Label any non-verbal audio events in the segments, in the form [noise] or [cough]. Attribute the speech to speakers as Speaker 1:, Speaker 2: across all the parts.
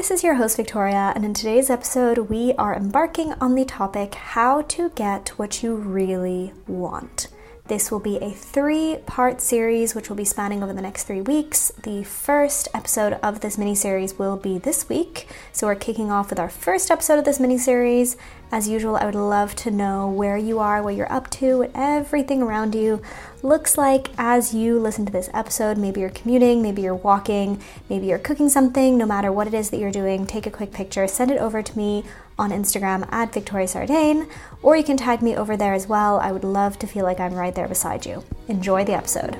Speaker 1: This is your host, Victoria, and in today's episode, we are embarking on the topic how to get what you really want. This will be a three part series which will be spanning over the next three weeks. The first episode of this mini series will be this week. So, we're kicking off with our first episode of this mini series. As usual, I would love to know where you are, what you're up to, what everything around you looks like as you listen to this episode. Maybe you're commuting, maybe you're walking, maybe you're cooking something. No matter what it is that you're doing, take a quick picture, send it over to me on Instagram at Victoria Sardain, or you can tag me over there as well. I would love to feel like I'm right there beside you. Enjoy the episode.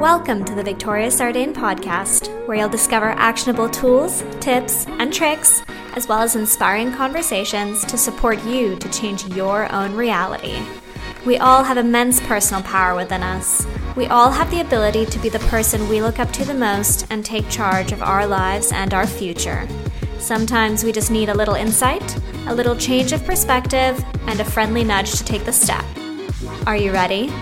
Speaker 1: Welcome to the Victoria Sardain podcast, where you'll discover actionable tools, tips, and tricks, as well as inspiring conversations to support you to change your own reality. We all have immense personal power within us. We all have the ability to be the person we look up to the most and take charge of our lives and our future. Sometimes we just need a little insight, a little change of perspective, and a friendly nudge to take the step. Are you ready?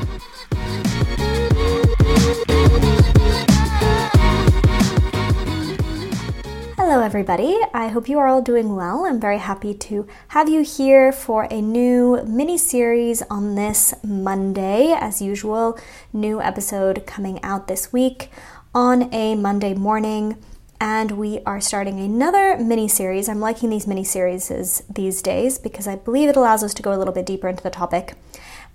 Speaker 1: Hello, everybody. I hope you are all doing well. I'm very happy to have you here for a new mini series on this Monday. As usual, new episode coming out this week on a Monday morning. And we are starting another mini series. I'm liking these mini series these days because I believe it allows us to go a little bit deeper into the topic.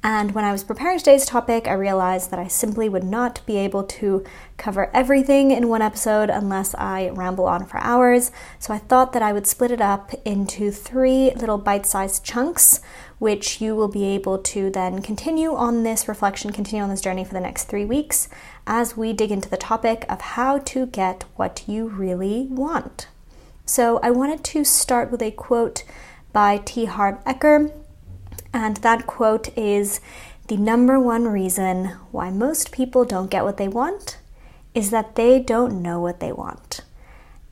Speaker 1: And when I was preparing today's topic, I realized that I simply would not be able to cover everything in one episode unless I ramble on for hours. So I thought that I would split it up into three little bite sized chunks, which you will be able to then continue on this reflection, continue on this journey for the next three weeks as we dig into the topic of how to get what you really want. So I wanted to start with a quote by T. Harv Eker and that quote is The number one reason why most people don't get what they want is that they don't know what they want.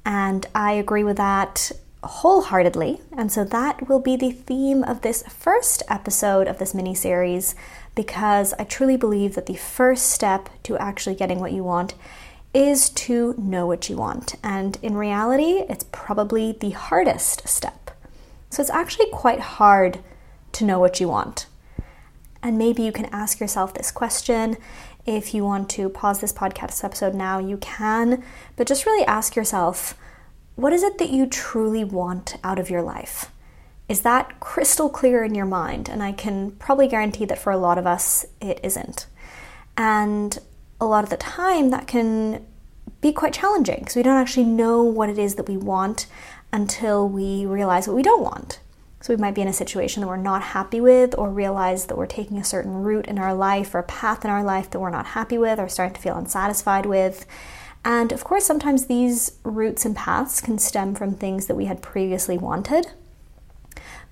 Speaker 1: And I agree with that wholeheartedly. And so that will be the theme of this first episode of this mini series because I truly believe that the first step to actually getting what you want is to know what you want. And in reality, it's probably the hardest step. So it's actually quite hard to know what you want. And maybe you can ask yourself this question. If you want to pause this podcast episode now, you can, but just really ask yourself what is it that you truly want out of your life? Is that crystal clear in your mind? And I can probably guarantee that for a lot of us, it isn't. And a lot of the time, that can be quite challenging because we don't actually know what it is that we want until we realize what we don't want. So we might be in a situation that we're not happy with, or realize that we're taking a certain route in our life or a path in our life that we're not happy with, or starting to feel unsatisfied with. And of course, sometimes these routes and paths can stem from things that we had previously wanted.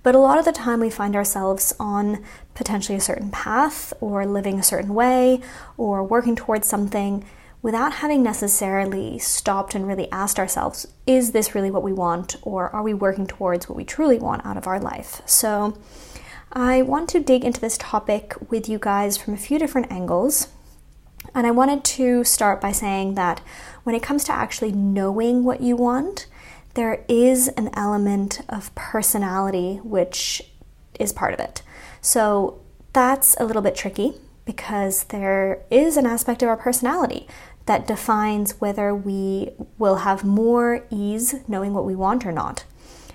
Speaker 1: But a lot of the time, we find ourselves on potentially a certain path, or living a certain way, or working towards something without having necessarily stopped and really asked ourselves, is this really what we want, or are we working towards what we truly want out of our life? So, I want to dig into this topic with you guys from a few different angles. And I wanted to start by saying that when it comes to actually knowing what you want, there is an element of personality which is part of it. So that's a little bit tricky because there is an aspect of our personality that defines whether we will have more ease knowing what we want or not.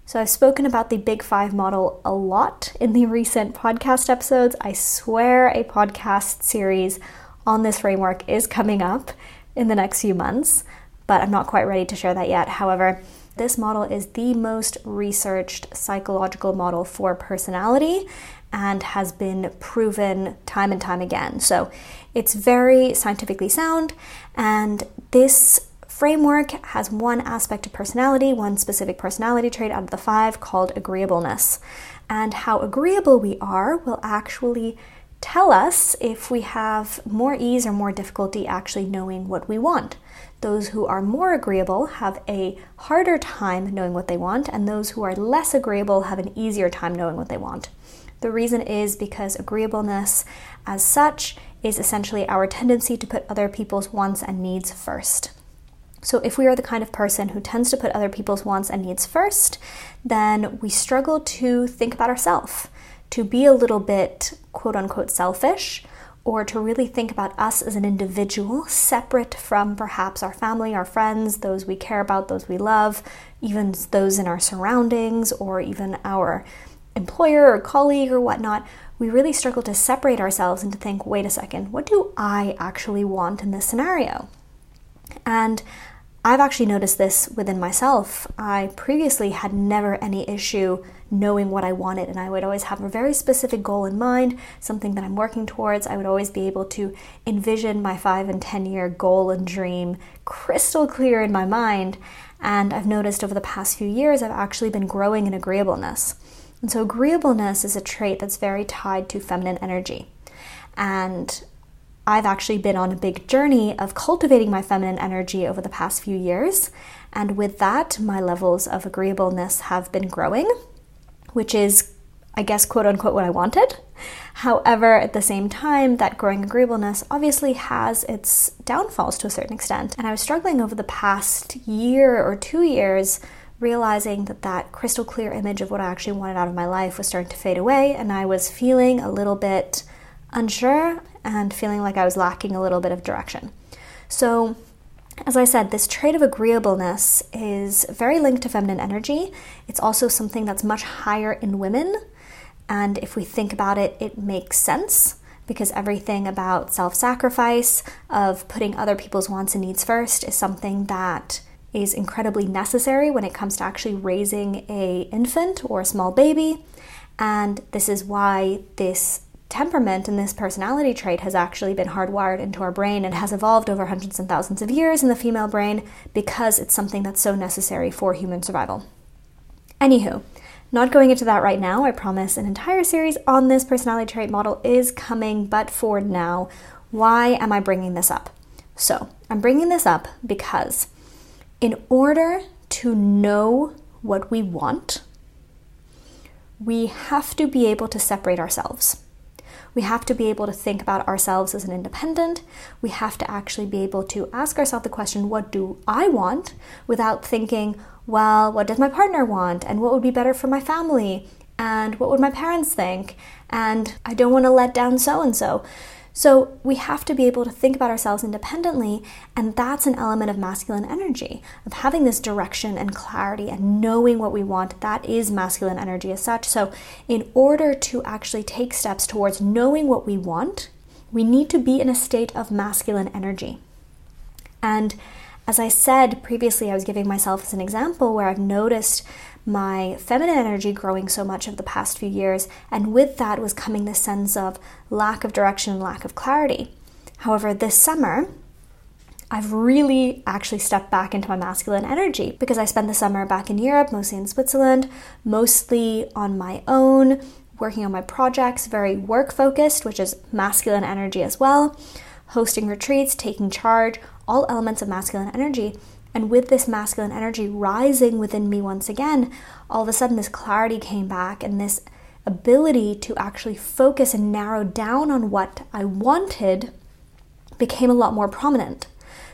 Speaker 1: So, I've spoken about the Big Five model a lot in the [laughs] recent podcast episodes. I swear a podcast series on this framework is coming up in the next few months, but I'm not quite ready to share that yet. However, this model is the most researched psychological model for personality and has been proven time and time again. So it's very scientifically sound, and this framework has one aspect of personality, one specific personality trait out of the five called agreeableness. And how agreeable we are will actually tell us if we have more ease or more difficulty actually knowing what we want. Those who are more agreeable have a harder time knowing what they want, and those who are less agreeable have an easier time knowing what they want. The reason is because agreeableness, as such, is essentially our tendency to put other people's wants and needs first. So, if we are the kind of person who tends to put other people's wants and needs first, then we struggle to think about ourselves, to be a little bit quote unquote selfish, or to really think about us as an individual, separate from perhaps our family, our friends, those we care about, those we love, even those in our surroundings, or even our employer or colleague or whatnot. We really struggle to separate ourselves and to think, wait a second, what do I actually want in this scenario? And I've actually noticed this within myself. I previously had never any issue knowing what I wanted, and I would always have a very specific goal in mind, something that I'm working towards. I would always be able to envision my five and 10 year goal and dream crystal clear in my mind. And I've noticed over the past few years, I've actually been growing in agreeableness. And so, agreeableness is a trait that's very tied to feminine energy. And I've actually been on a big journey of cultivating my feminine energy over the past few years. And with that, my levels of agreeableness have been growing, which is, I guess, quote unquote, what I wanted. However, at the same time, that growing agreeableness obviously has its downfalls to a certain extent. And I was struggling over the past year or two years realizing that that crystal clear image of what I actually wanted out of my life was starting to fade away and I was feeling a little bit unsure and feeling like I was lacking a little bit of direction. So, as I said, this trait of agreeableness is very linked to feminine energy. It's also something that's much higher in women. And if we think about it, it makes sense because everything about self sacrifice, of putting other people's wants and needs first, is something that is incredibly necessary when it comes to actually raising a infant or a small baby. And this is why this temperament and this personality trait has actually been hardwired into our brain and has evolved over hundreds and thousands of years in the female brain because it's something that's so necessary for human survival. Anywho, not going into that right now. I promise an entire series on this personality trait model is coming, but for now, why am I bringing this up? So, I'm bringing this up because in order to know what we want, we have to be able to separate ourselves. We have to be able to think about ourselves as an independent. We have to actually be able to ask ourselves the question, what do I want? without thinking, well, what does my partner want? And what would be better for my family? And what would my parents think? And I don't want to let down so and so. So we have to be able to think about ourselves independently, and that's an element of masculine energy, of having this direction and clarity and knowing what we want. That is masculine energy as such. So, in order to actually take steps towards knowing what we want, we need to be in a state of masculine energy. And as I said previously, I was giving myself as an example where I've noticed my feminine energy growing so much over the past few years, and with that was coming this sense of lack of direction and lack of clarity. However, this summer, I've really actually stepped back into my masculine energy because I spent the summer back in Europe, mostly in Switzerland, mostly on my own, working on my projects, very work focused, which is masculine energy as well, hosting retreats, taking charge, all elements of masculine energy. And with this masculine energy rising within me once again, all of a sudden this clarity came back and this ability to actually focus and narrow down on what I wanted became a lot more prominent.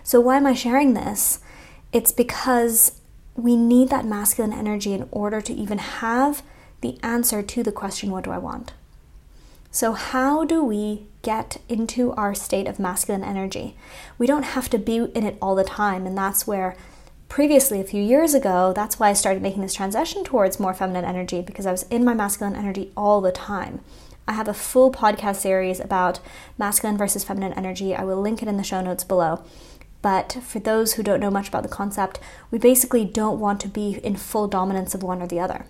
Speaker 1: So, why am I sharing this? It's because we need that masculine energy in order to even have the answer to the question, What do I want? So, how do we get into our state of masculine energy? We don't have to be in it all the time, and that's where previously, a few years ago, that's why I started making this transition towards more feminine energy because I was in my masculine energy all the time. I have a full podcast series about masculine versus feminine energy. I will link it in the show notes below. But for those who don't know much about the concept, we basically don't want to be in full dominance of one or the other.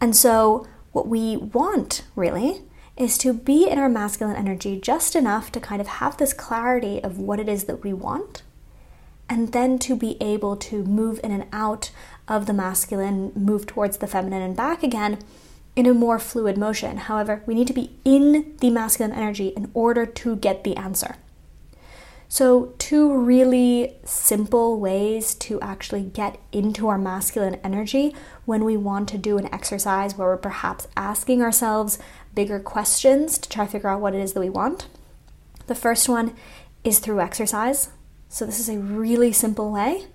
Speaker 1: And so, what we want, really, is to be in our masculine energy just enough to kind of have this clarity of what it is that we want, and then to be able to move in and out of the masculine, move towards the feminine and back again in a more fluid motion. However, we need to be in the masculine energy in order to get the answer. So, two really simple ways to actually get into our masculine energy when we want to do an exercise where we're perhaps asking ourselves bigger questions to try to figure out what it is that we want The first one is through exercise. So, this is a really simple way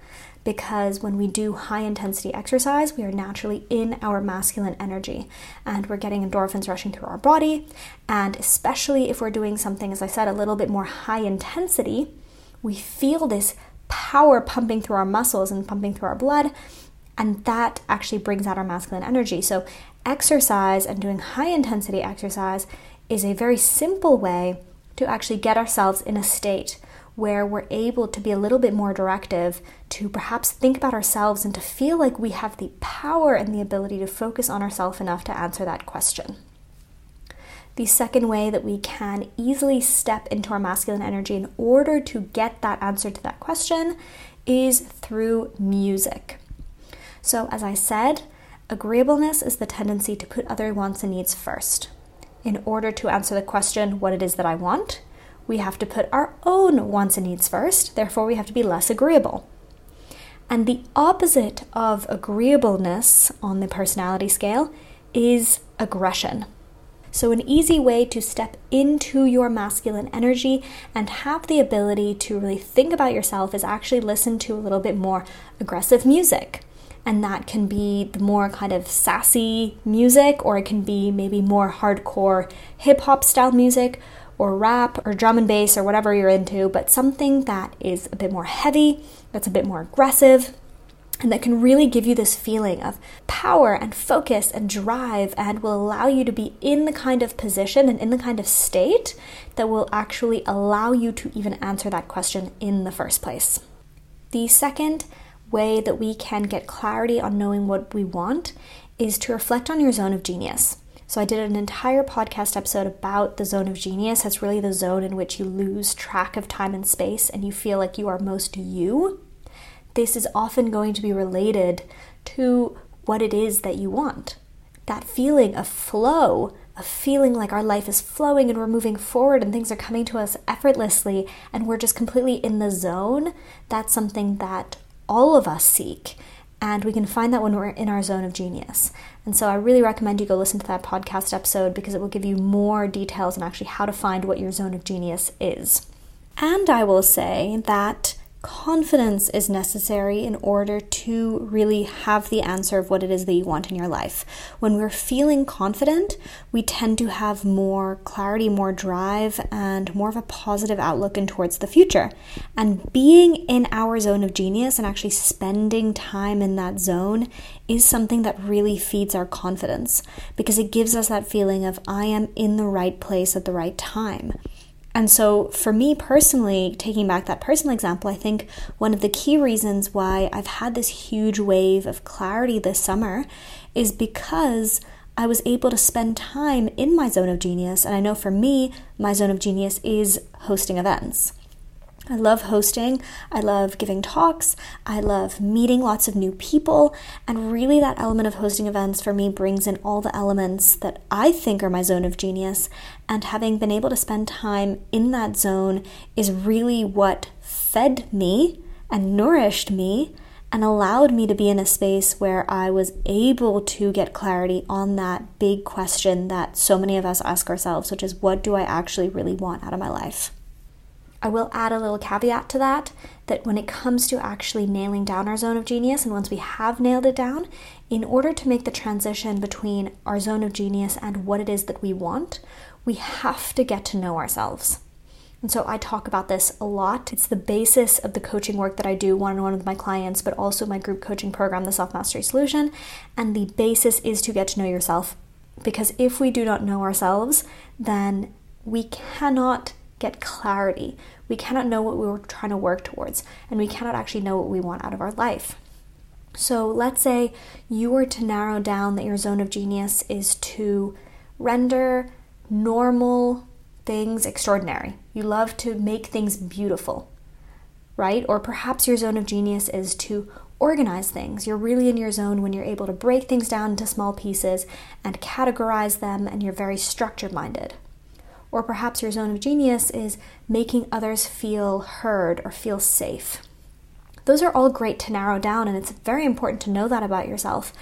Speaker 1: because when we do high intensity exercise, we are naturally in our masculine energy and we're getting endorphins rushing through our body. And especially if we're doing something, as I said, a little bit more high intensity, we feel this power pumping through our muscles and pumping through our blood. And that actually brings out our masculine energy. So, exercise and doing high intensity exercise is a very simple way to actually get ourselves in a state where we're able to be a little bit more directive, to perhaps think about ourselves and to feel like we have the power and the ability to focus on ourselves enough to answer that question. The second way that we can easily step into our masculine energy in order to get that answer to that question is through music. So, as I said, agreeableness is the tendency to put other wants and needs first. In order to answer the question, what it is that I want, we have to put our own wants and needs first, therefore, we have to be less agreeable. And the opposite of agreeableness on the personality scale is aggression. So, an easy way to step into your masculine energy and have the ability to really think about yourself is actually listen to a little bit more aggressive music. And that can be the more kind of sassy music, or it can be maybe more hardcore hip hop style music, or rap or drum and bass or whatever you're into, but something that is a bit more heavy, that's a bit more aggressive, and that can really give you this feeling of power and focus and drive and will allow you to be in the kind of position and in the kind of state that will actually allow you to even answer that question in the first place. The second way that we can get clarity on knowing what we want is to reflect on your zone of genius. So, I did an entire podcast episode about the zone of genius. That's really the zone in which you lose track of time and space and you feel like you are most you. This is often going to be related to what it is that you want. That feeling of flow, of feeling like our life is flowing and we're moving forward and things are coming to us effortlessly and we're just completely in the zone, that's something that all of us seek. And we can find that when we're in our zone of genius. And so I really recommend you go listen to that podcast episode because it will give you more details on actually how to find what your zone of genius is. And I will say that confidence is necessary in order to really have the answer of what it is that you want in your life. When we're feeling confident, we tend to have more clarity, more drive, and more of a positive outlook in towards the future. And being in our zone of genius and actually spending time in that zone is something that really feeds our confidence because it gives us that feeling of I am in the right place at the right time. And so, for me personally, taking back that personal example, I think one of the key reasons why I've had this huge wave of clarity this summer is because I was able to spend time in my zone of genius. And I know for me, my zone of genius is hosting events. I love hosting. I love giving talks. I love meeting lots of new people. And really, that element of hosting events for me brings in all the elements that I think are my zone of genius. And having been able to spend time in that zone is really what fed me and nourished me and allowed me to be in a space where I was able to get clarity on that big question that so many of us ask ourselves, which is what do I actually really want out of my life? I will add a little caveat to that that when it comes to actually nailing down our zone of genius, and once we have nailed it down, in order to make the transition between our zone of genius and what it is that we want, we have to get to know ourselves. And so I talk about this a lot. It's the basis of the coaching work that I do one on one with my clients, but also my group coaching program, the Self Mastery Solution. And the basis is to get to know yourself. Because if we do not know ourselves, then we cannot get clarity. We cannot know what we are trying to work towards, and we cannot actually know what we want out of our life. So, let's say you were to narrow down that your zone of genius is to render normal things extraordinary. You love to make things beautiful, right? Or perhaps your zone of genius is to organize things. You're really in your zone when you're able to break things down into small pieces and categorize them, and you're very structure minded. Or perhaps your zone of genius is making others feel heard or feel safe. Those are all great to narrow down, and it's very important to know that about yourself.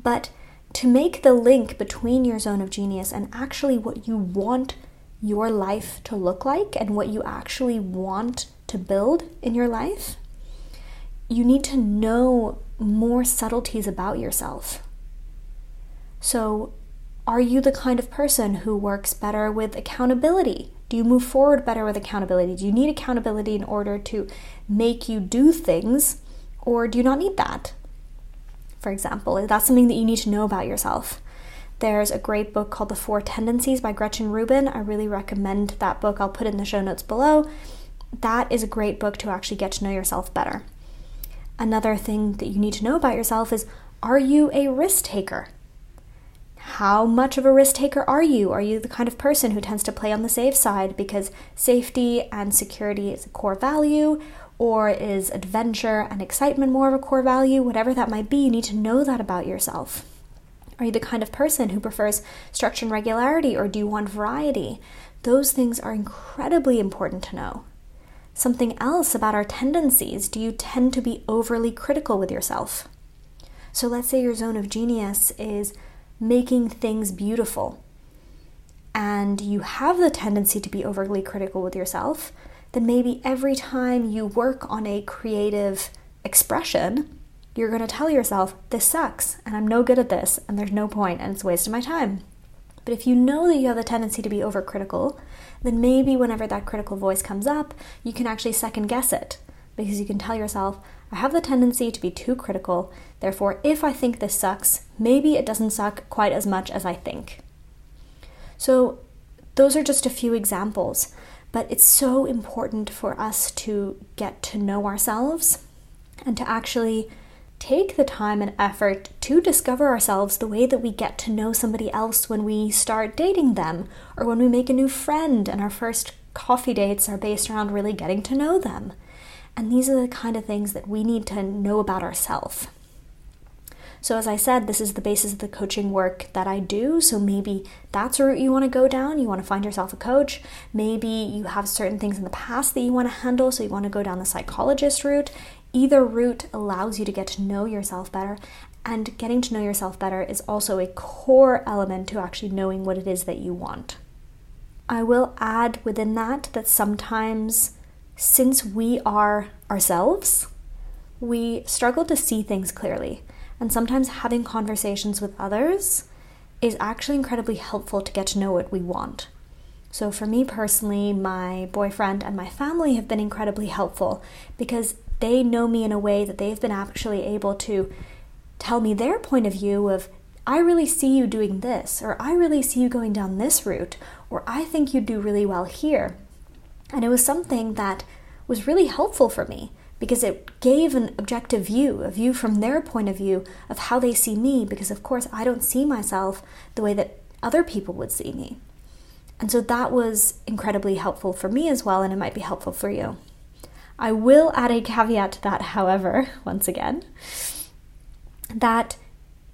Speaker 1: But to make the link between your zone of genius and actually what you want your life to look like and what you actually want to build in your life, you need to know more subtleties about yourself. So, are you the kind of person who works better with accountability? Do you move forward better with accountability? Do you need accountability in order to make you do things, or do you not need that? For example, that's something that you need to know about yourself. There's a great book called The Four Tendencies by Gretchen Rubin. I really recommend that book. I'll put it in the show notes below. That is a great book to actually get to know yourself better. Another thing that you need to know about yourself is are you a risk taker? How much of a risk taker are you? Are you the kind of person who tends to play on the safe side because safety and security is a core value? Or is adventure and excitement more of a core value? Whatever that might be, you need to know that about yourself. Are you the kind of person who prefers structure and regularity, or do you want variety? Those things are incredibly important to know. Something else about our tendencies do you tend to be overly critical with yourself? So let's say your zone of genius is making things beautiful, and you have the tendency to be overly critical with yourself, then maybe every time you work on a creative expression, you're going to tell yourself, this sucks, and I'm no good at this, and there's no point, and it's a waste of my time. But if you know that you have the tendency to be overcritical, then maybe whenever that critical voice comes up, you can actually second guess it. Because you can tell yourself, I have the tendency to be too critical, therefore, if I think this sucks, maybe it doesn't suck quite as much as I think. So, those are just a few examples, but it's so important for us to get to know ourselves and to actually take the time and effort to discover ourselves the way that we get to know somebody else when we start dating them or when we make a new friend and our first coffee dates are based around really getting to know them. And these are the kind of things that we need to know about ourselves. So, as I said, this is the basis of the coaching work that I do. So, maybe that's a route you want to go down. You want to find yourself a coach. Maybe you have certain things in the past that you want to handle. So, you want to go down the psychologist route. Either route allows you to get to know yourself better. And getting to know yourself better is also a core element to actually knowing what it is that you want. I will add within that that sometimes, since we are ourselves, we struggle to see things clearly. And sometimes having conversations with others is actually incredibly helpful to get to know what we want. So, for me personally, my boyfriend and my family have been incredibly helpful because they know me in a way that they've been actually able to tell me their point of view of, I really see you doing this, or I really see you going down this route, or I think you'd do really well here. And it was something that was really helpful for me because it gave an objective view, a view from their point of view of how they see me, because of course I don't see myself the way that other people would see me. And so that was incredibly helpful for me as well, and it might be helpful for you. I will add a caveat to that, however, [laughs] once again, that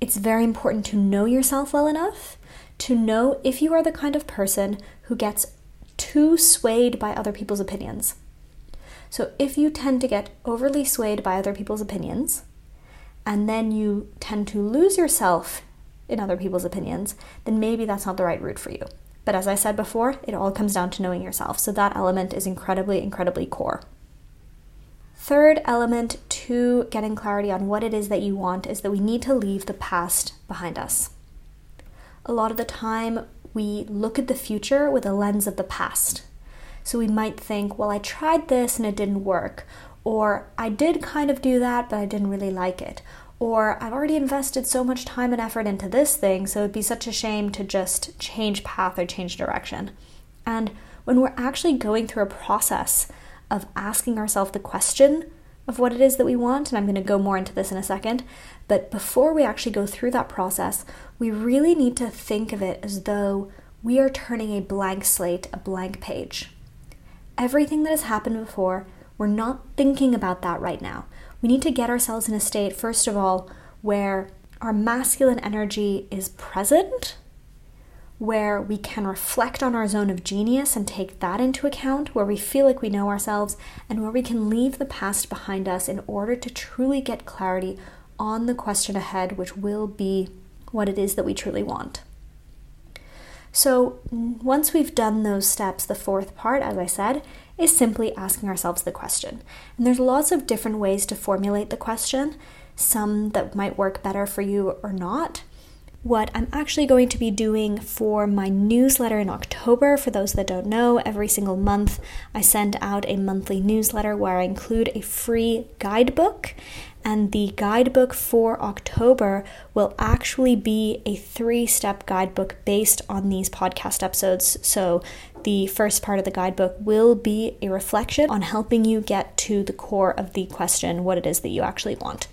Speaker 1: it's very important to know yourself well enough to know if you are the kind of person who gets too swayed by other people's opinions. So if you tend to get overly swayed by other people's opinions, and then you tend to lose yourself in other people's opinions, then maybe that's not the right route for you. But as I said before, it all comes down to knowing yourself. So that element is incredibly, incredibly core. Third element to getting clarity on what it is that you want is that we need to leave the past behind us. A lot of the time, we look at the future with a lens of the past. So we might think, well, I tried this and it didn't work. Or I did kind of do that, but I didn't really like it. Or I've already invested so much time and effort into this thing, so it'd be such a shame to just change path or change direction. And when we're actually going through a process of asking ourselves the question of what it is that we want, and I'm going to go more into this in a second, but before we actually go through that process, we really need to think of it as though we are turning a blank slate, a blank page everything that has happened before. We're not thinking about that right now. We need to get ourselves in a state, first of all, where our masculine energy is present, where we can reflect on our zone of genius and take that into account, where we feel like we know ourselves, and where we can leave the past behind us in order to truly get clarity on the question ahead, which will be what it is that we truly want. So, once we've done those steps, the fourth part, as I said, is simply asking ourselves the question. And there's lots of different ways to formulate the question, some that might work better for you or not what I'm actually going to be doing for my newsletter in October. For those that don't know, every single month I send out a monthly newsletter where I include a free guidebook. And the guidebook for October will actually be a three step guidebook based on these podcast episodes. So, the first part of the guidebook will be a reflection on helping you get to the core of the question, what it is that you actually want.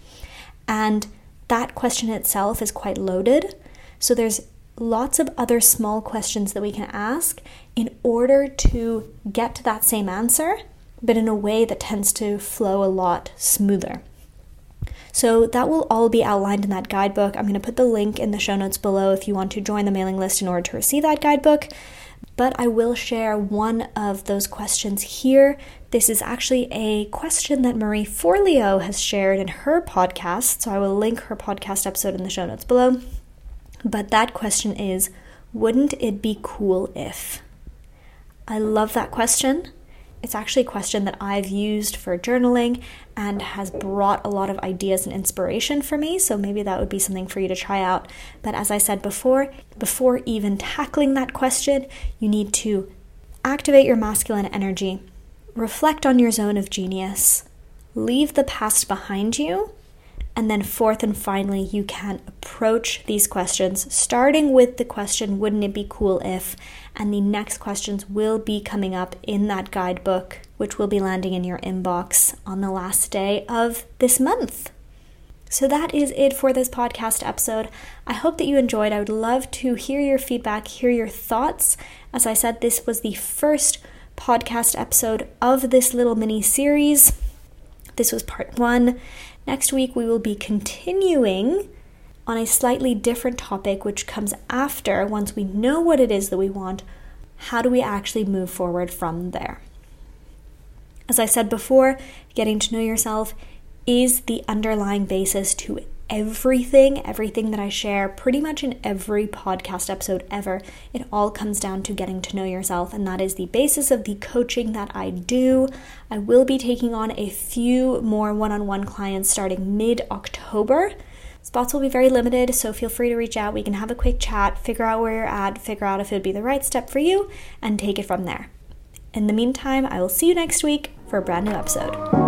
Speaker 1: And that question itself is quite loaded. So there's lots of other small questions that we can ask in order to get to that same answer, but in a way that tends to flow a lot smoother. So that will all be outlined in that guidebook. I'm going to put the link in the show notes below if you want to join the mailing list in order to receive that guidebook. But I will share one of those questions here. This is actually a question that Marie Forleo has shared in her podcast. So I will link her podcast episode in the show notes below. But that question is Wouldn't it be cool if? I love that question. It's actually a question that I've used for journaling and has brought a lot of ideas and inspiration for me. So maybe that would be something for you to try out. But as I said before, before even tackling that question, you need to activate your masculine energy, reflect on your zone of genius, leave the past behind you, and then, fourth and finally, you can approach these questions starting with the question, Wouldn't it be cool if? And the next questions will be coming up in that guidebook, which will be landing in your inbox on the last day of this month. So that is it for this podcast episode. I hope that you enjoyed. I would love to hear your feedback, hear your thoughts. As I said, this was the first podcast episode of this little mini series. This was part one. Next week, we will be continuing on a slightly different topic, which comes after once we know what it is that we want. How do we actually move forward from there? As I said before, getting to know yourself is the underlying basis to everything, everything that I share, pretty much in every podcast episode ever, it all comes down to getting to know yourself. And that is the basis of the coaching that I do. I will be taking on a few more one on one clients starting mid October. Spots will be very limited, so feel free to reach out. We can have a quick chat, figure out where you're at, figure out if it would be the right step for you, and take it from there. In the meantime, I will see you next week for a brand new episode.